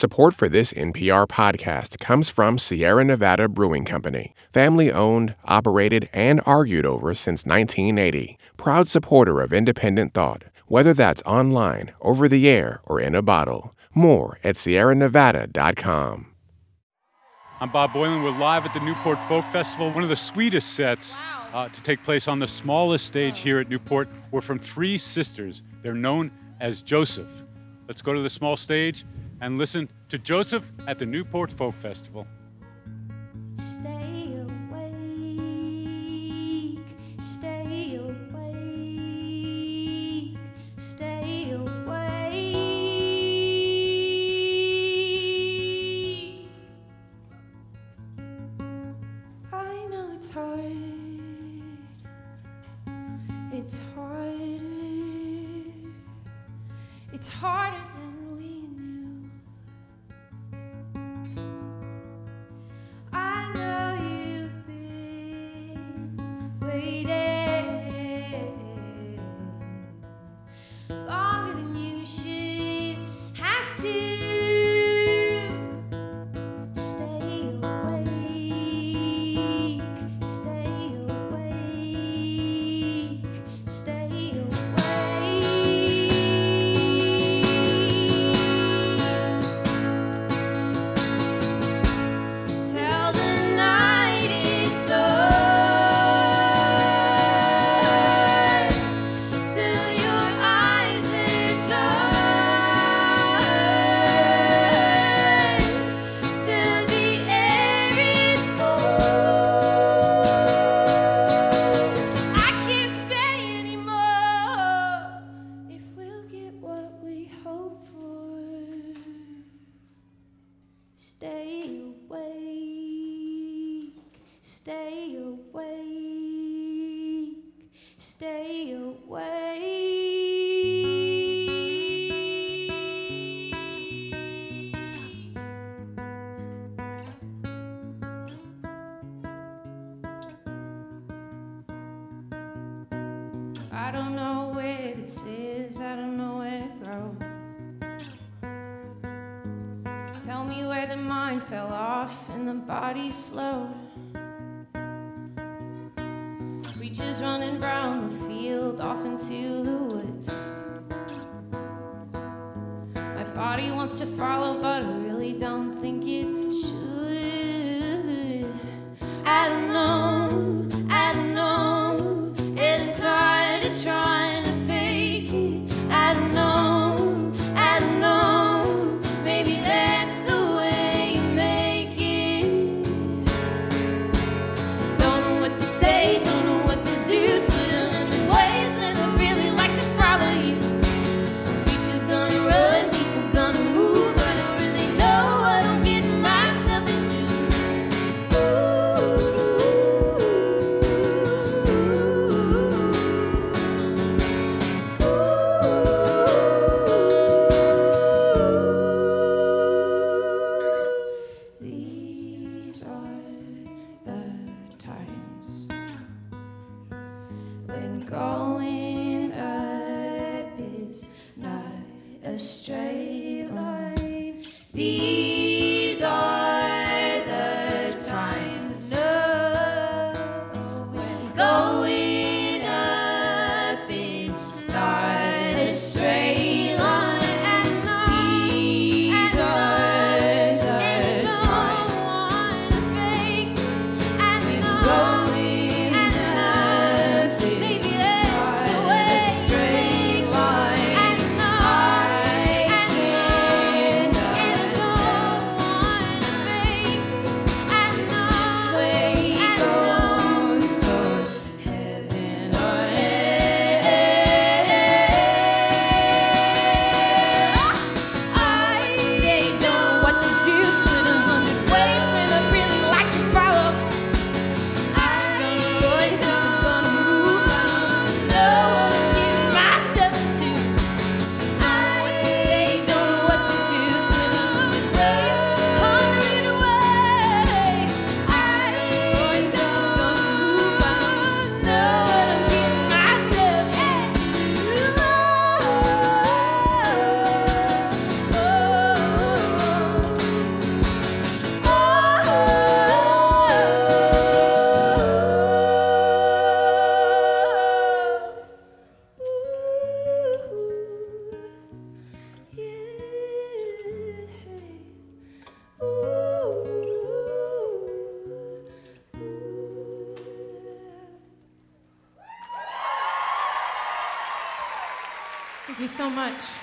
Support for this NPR podcast comes from Sierra Nevada Brewing Company, family owned, operated, and argued over since 1980. Proud supporter of independent thought, whether that's online, over the air, or in a bottle. More at sierranevada.com. I'm Bob Boilen. We're live at the Newport Folk Festival, one of the sweetest sets uh, to take place on the smallest stage here at Newport. We're from three sisters. They're known as Joseph. Let's go to the small stage and listen to Joseph at the Newport Folk Festival. Stay awake, stay awake, stay awake. I know it's hard, it's harder, it's harder body slowed. Creatures running round the field, off into the woods. My body wants to follow, but I really don't think it should. I don't know, so much.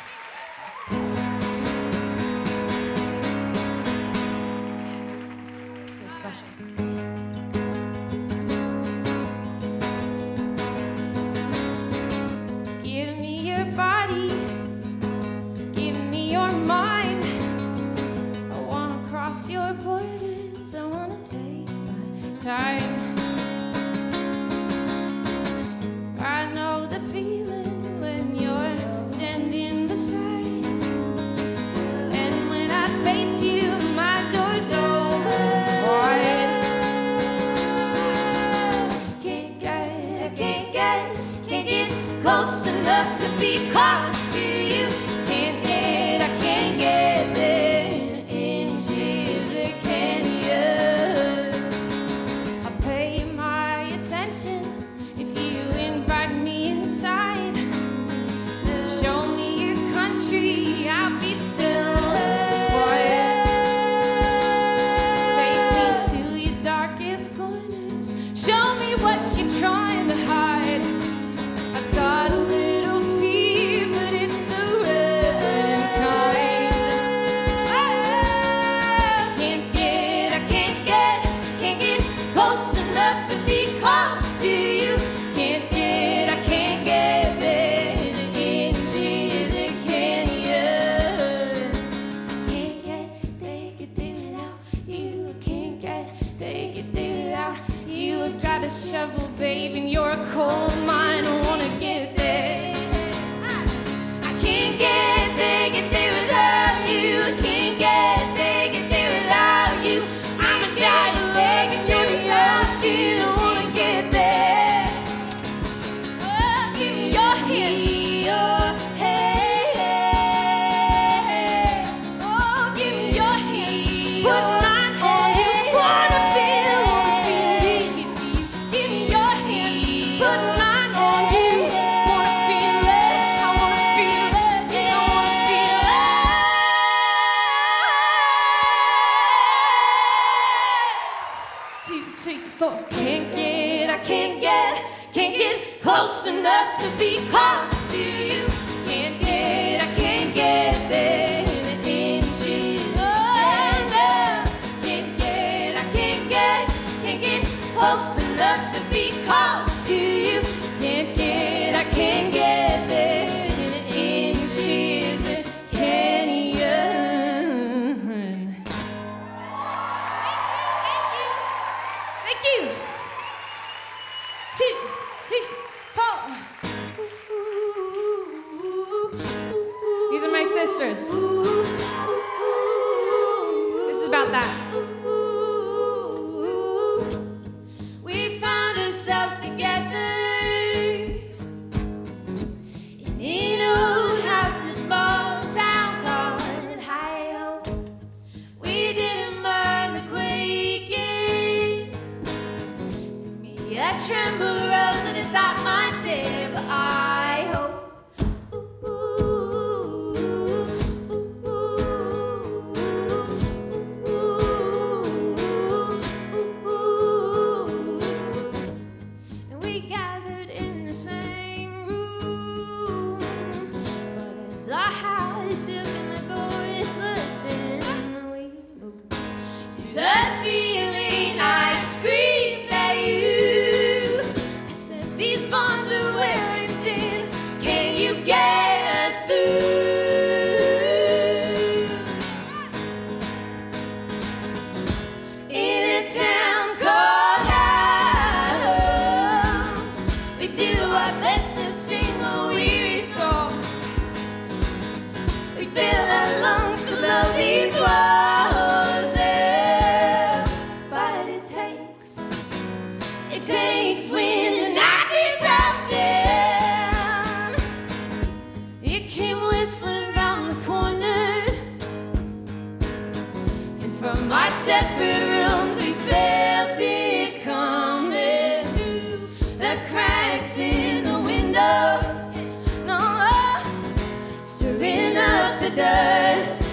The dust.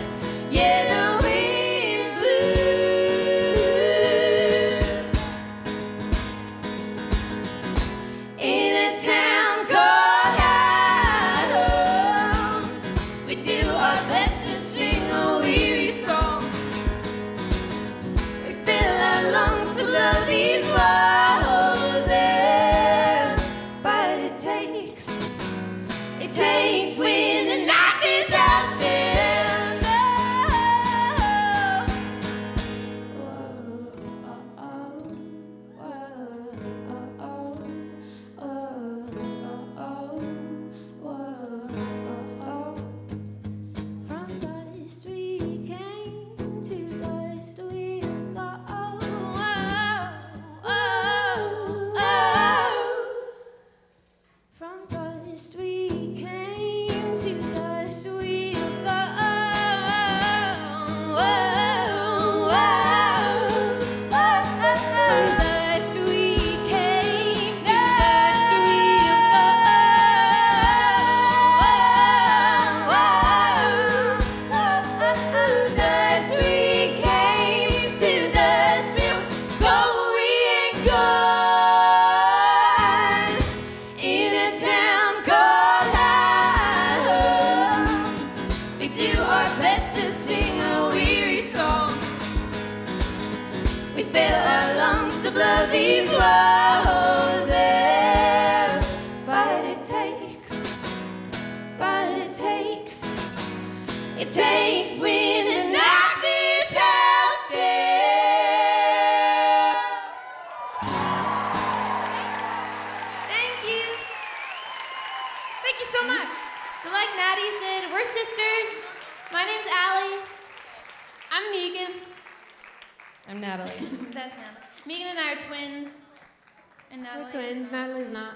twins. Natalie's not.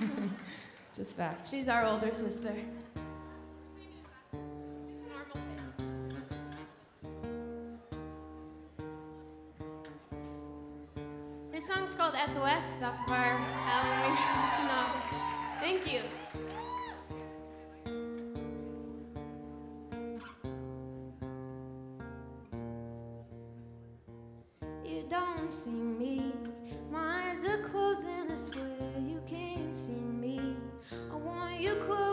Just facts. She's our older sister. This song's called SOS. It's off of our album. Thank you. You don't see me eyes are closed and I swear you can't see me. I want you close.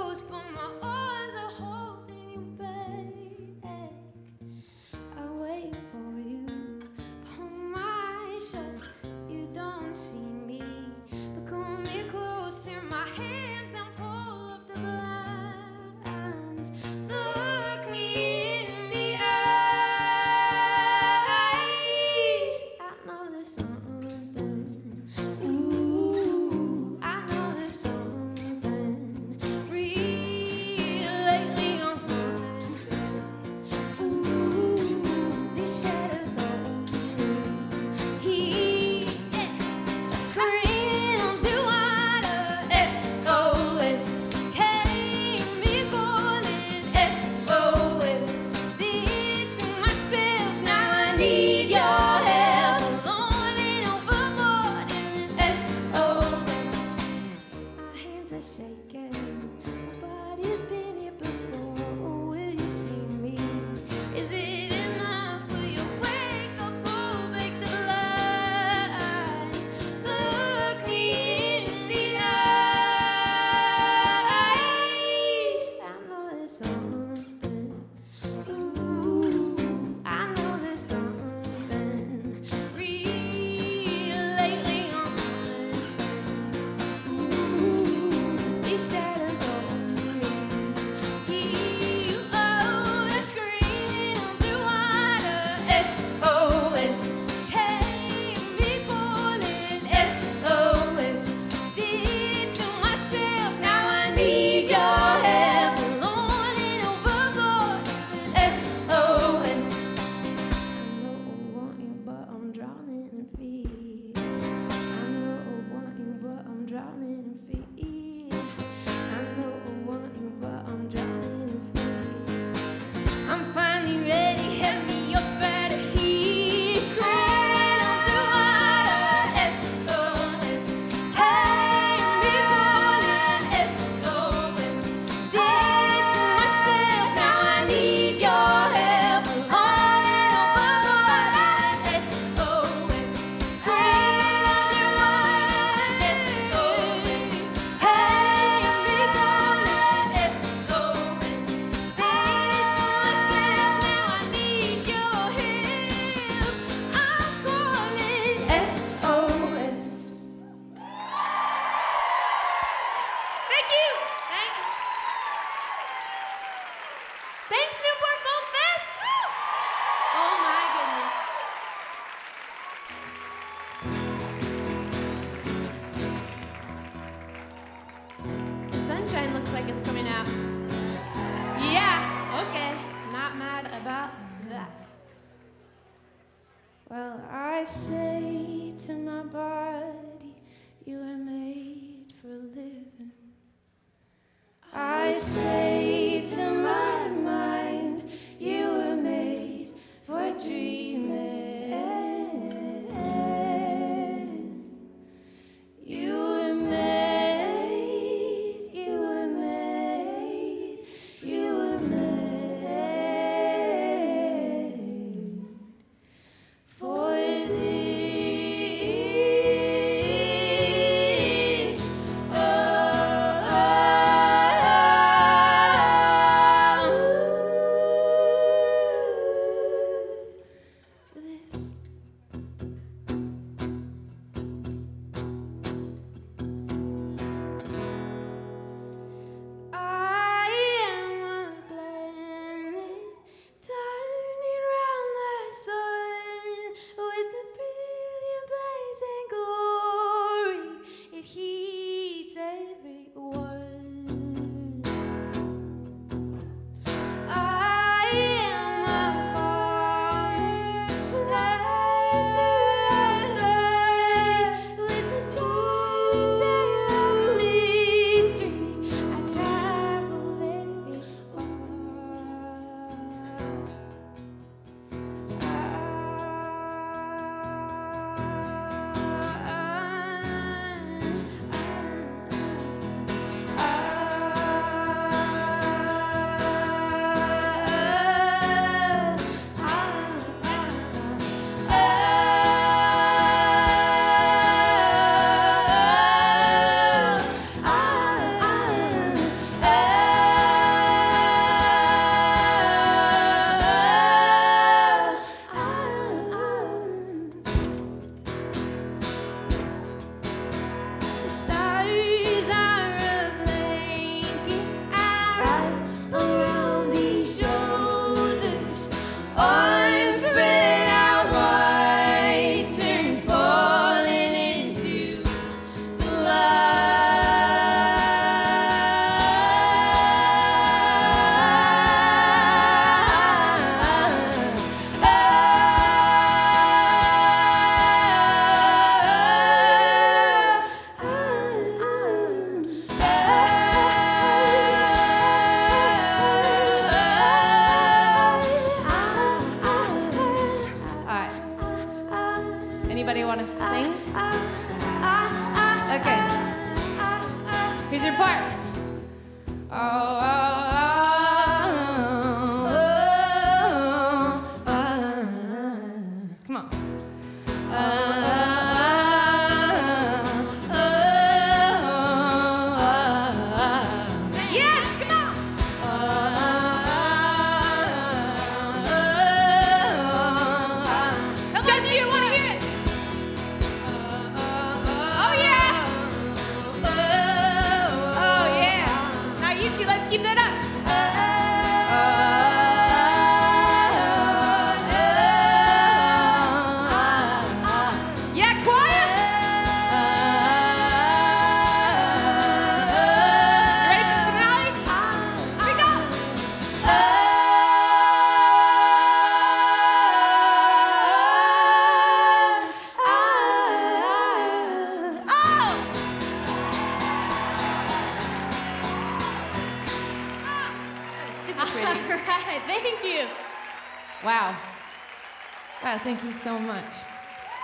Thank you so much.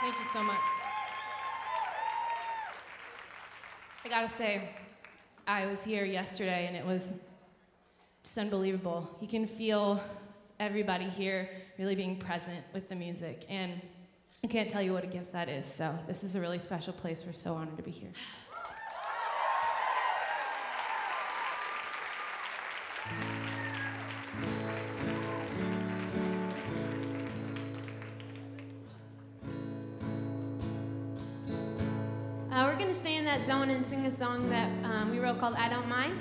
Thank you so much. I gotta say, I was here yesterday and it was just unbelievable. You can feel everybody here really being present with the music, and I can't tell you what a gift that is. So, this is a really special place. We're so honored to be here. Gonna stay in that zone and sing a song that um, we wrote called "I Don't Mind."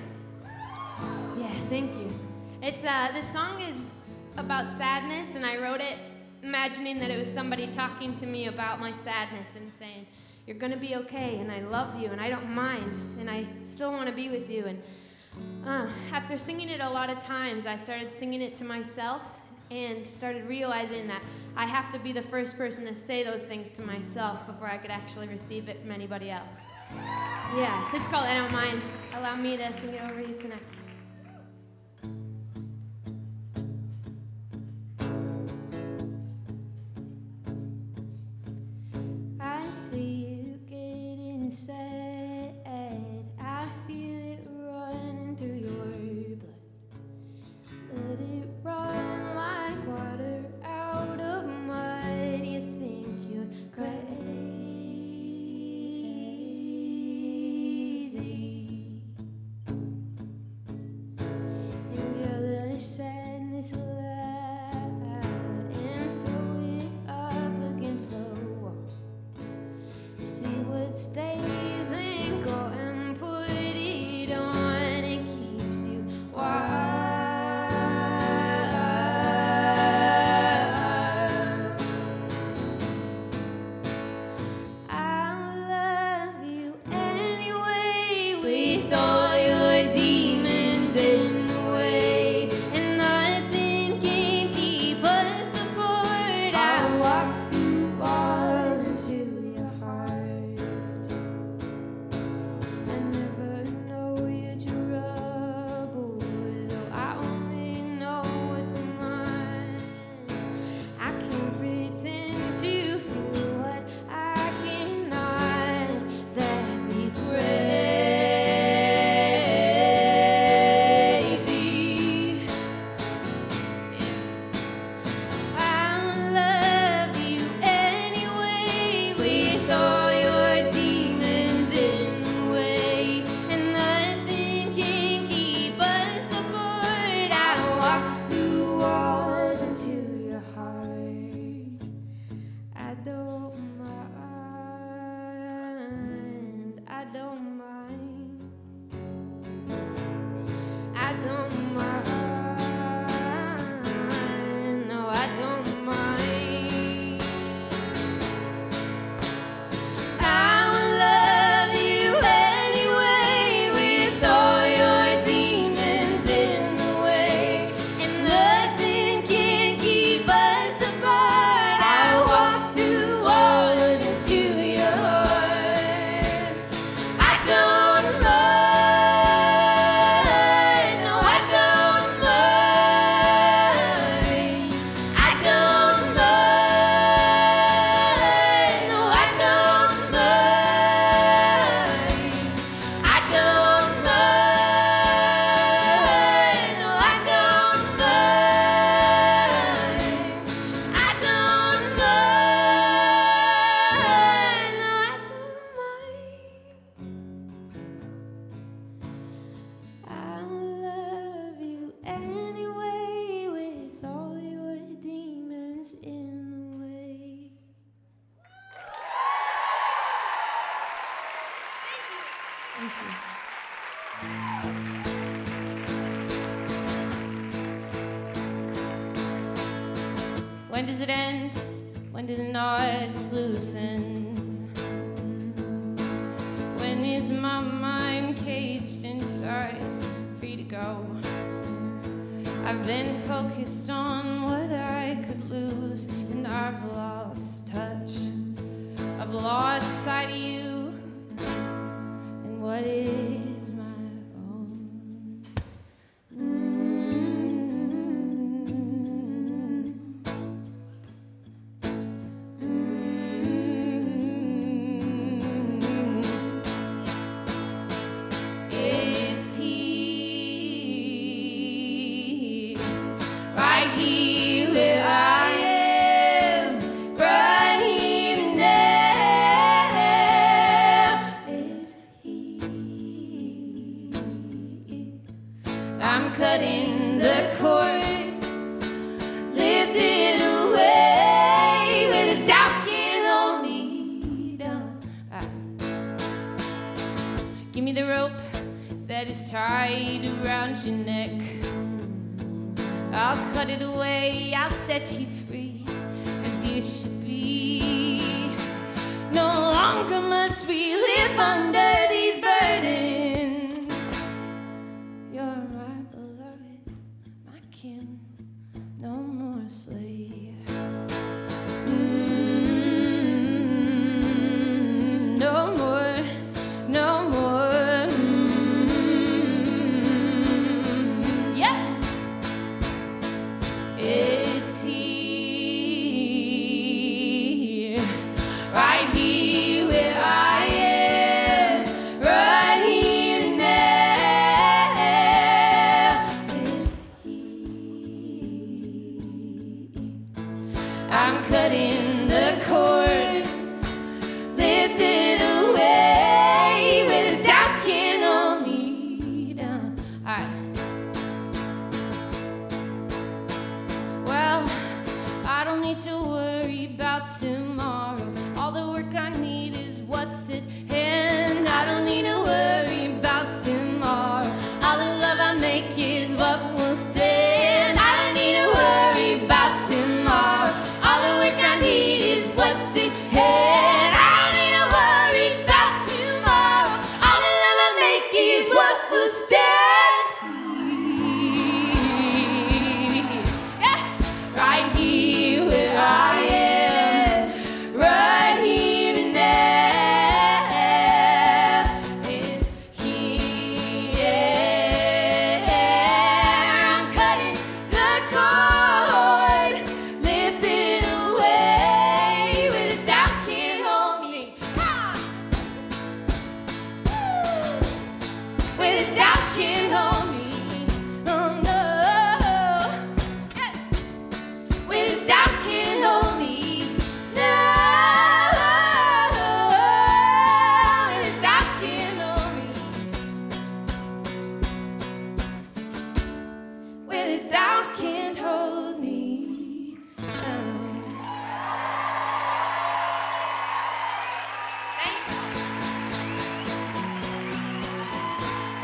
Yeah, thank you. It's uh, this song is about sadness, and I wrote it imagining that it was somebody talking to me about my sadness and saying, "You're gonna be okay, and I love you, and I don't mind, and I still want to be with you." And uh, after singing it a lot of times, I started singing it to myself and started realizing that I have to be the first person to say those things to myself before I could actually receive it from anybody else. Yeah, it's called I Don't Mind. Allow me to sing it over you tonight. End? When the knots loosen? When is my mind caged inside, free to go? I've been focused on tied around your neck. I'll cut it away, I'll set you free as you should be. No longer must we live under about tomorrow.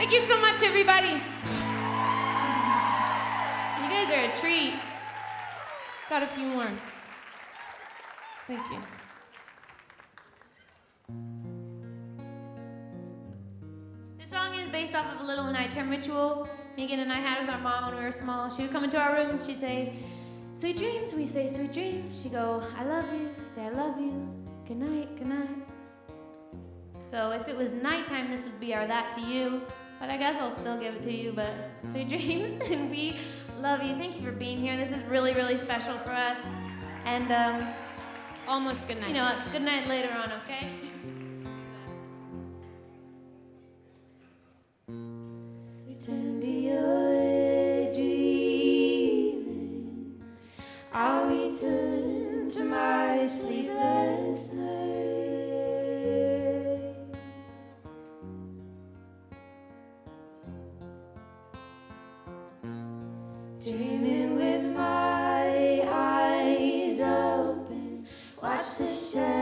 Thank you so much, everybody. You guys are a treat. Got a few more. Thank you. This song is based off of a little night nighttime ritual Meegan and I had with our mom when we were small. She would come into our room and she'd say, Sweet dreams. We say, Sweet dreams. She'd go, I love you. We say, I love you. Good night, good night. So if it was nighttime, this would be our that to you. But I guess I'll still give it to you. But sweet dreams. and we love you. Thank you for being here. This is really, really special for us. And, um, Almost good night. you know, what? good night later on, okay? Return to your dreaming. I'll return to my sleepless night. The shadows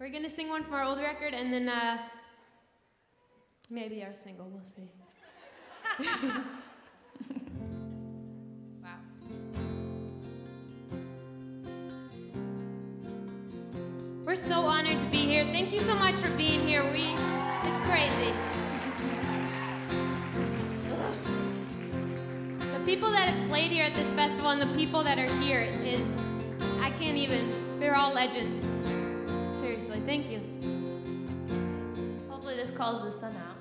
We're gonna sing one from our old record and then uh, maybe our single. We'll see. Wow. We're so honored to be here. Thank you so much for being here. We, it's crazy. The people that have played here at this festival and the people that are here is, I can't even. They're all legends. Thank you. Hopefully this calls the sun out.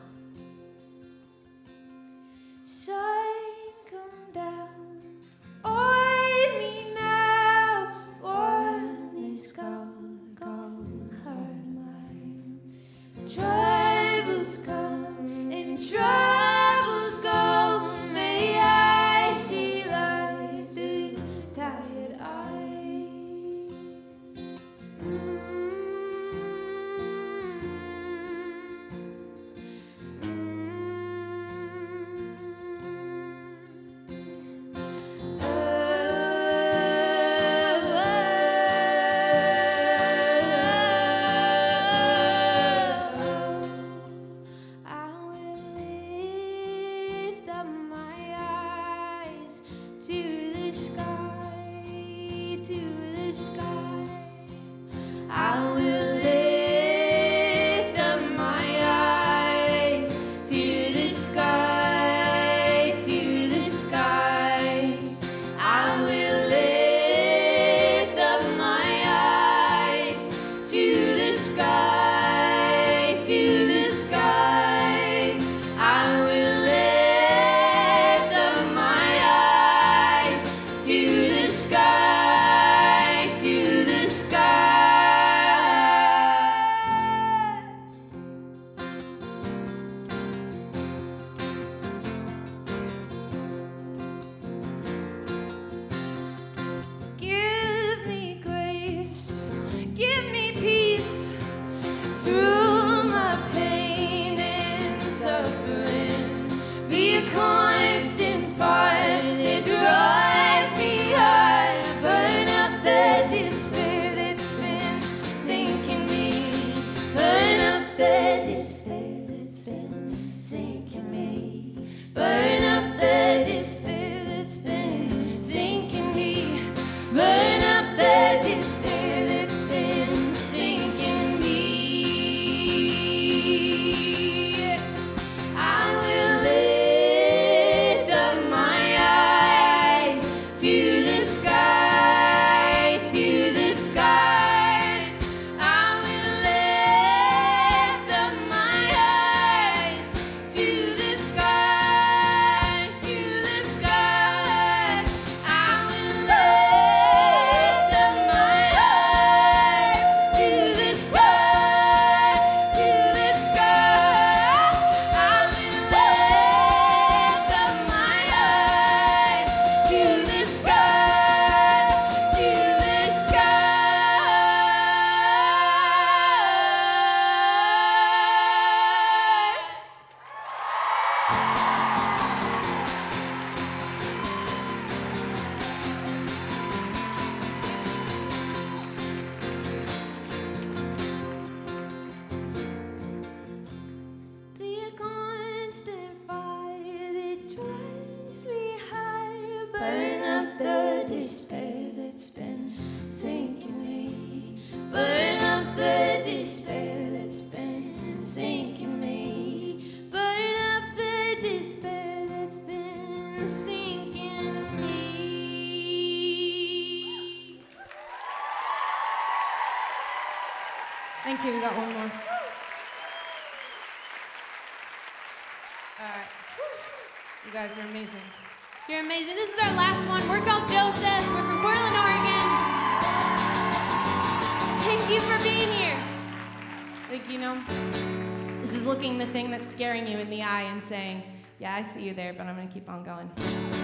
Thank you for being here. Like, you know, this is looking the thing that's scaring you in the eye and saying, Yeah, I see you there, but I'm going to keep on going.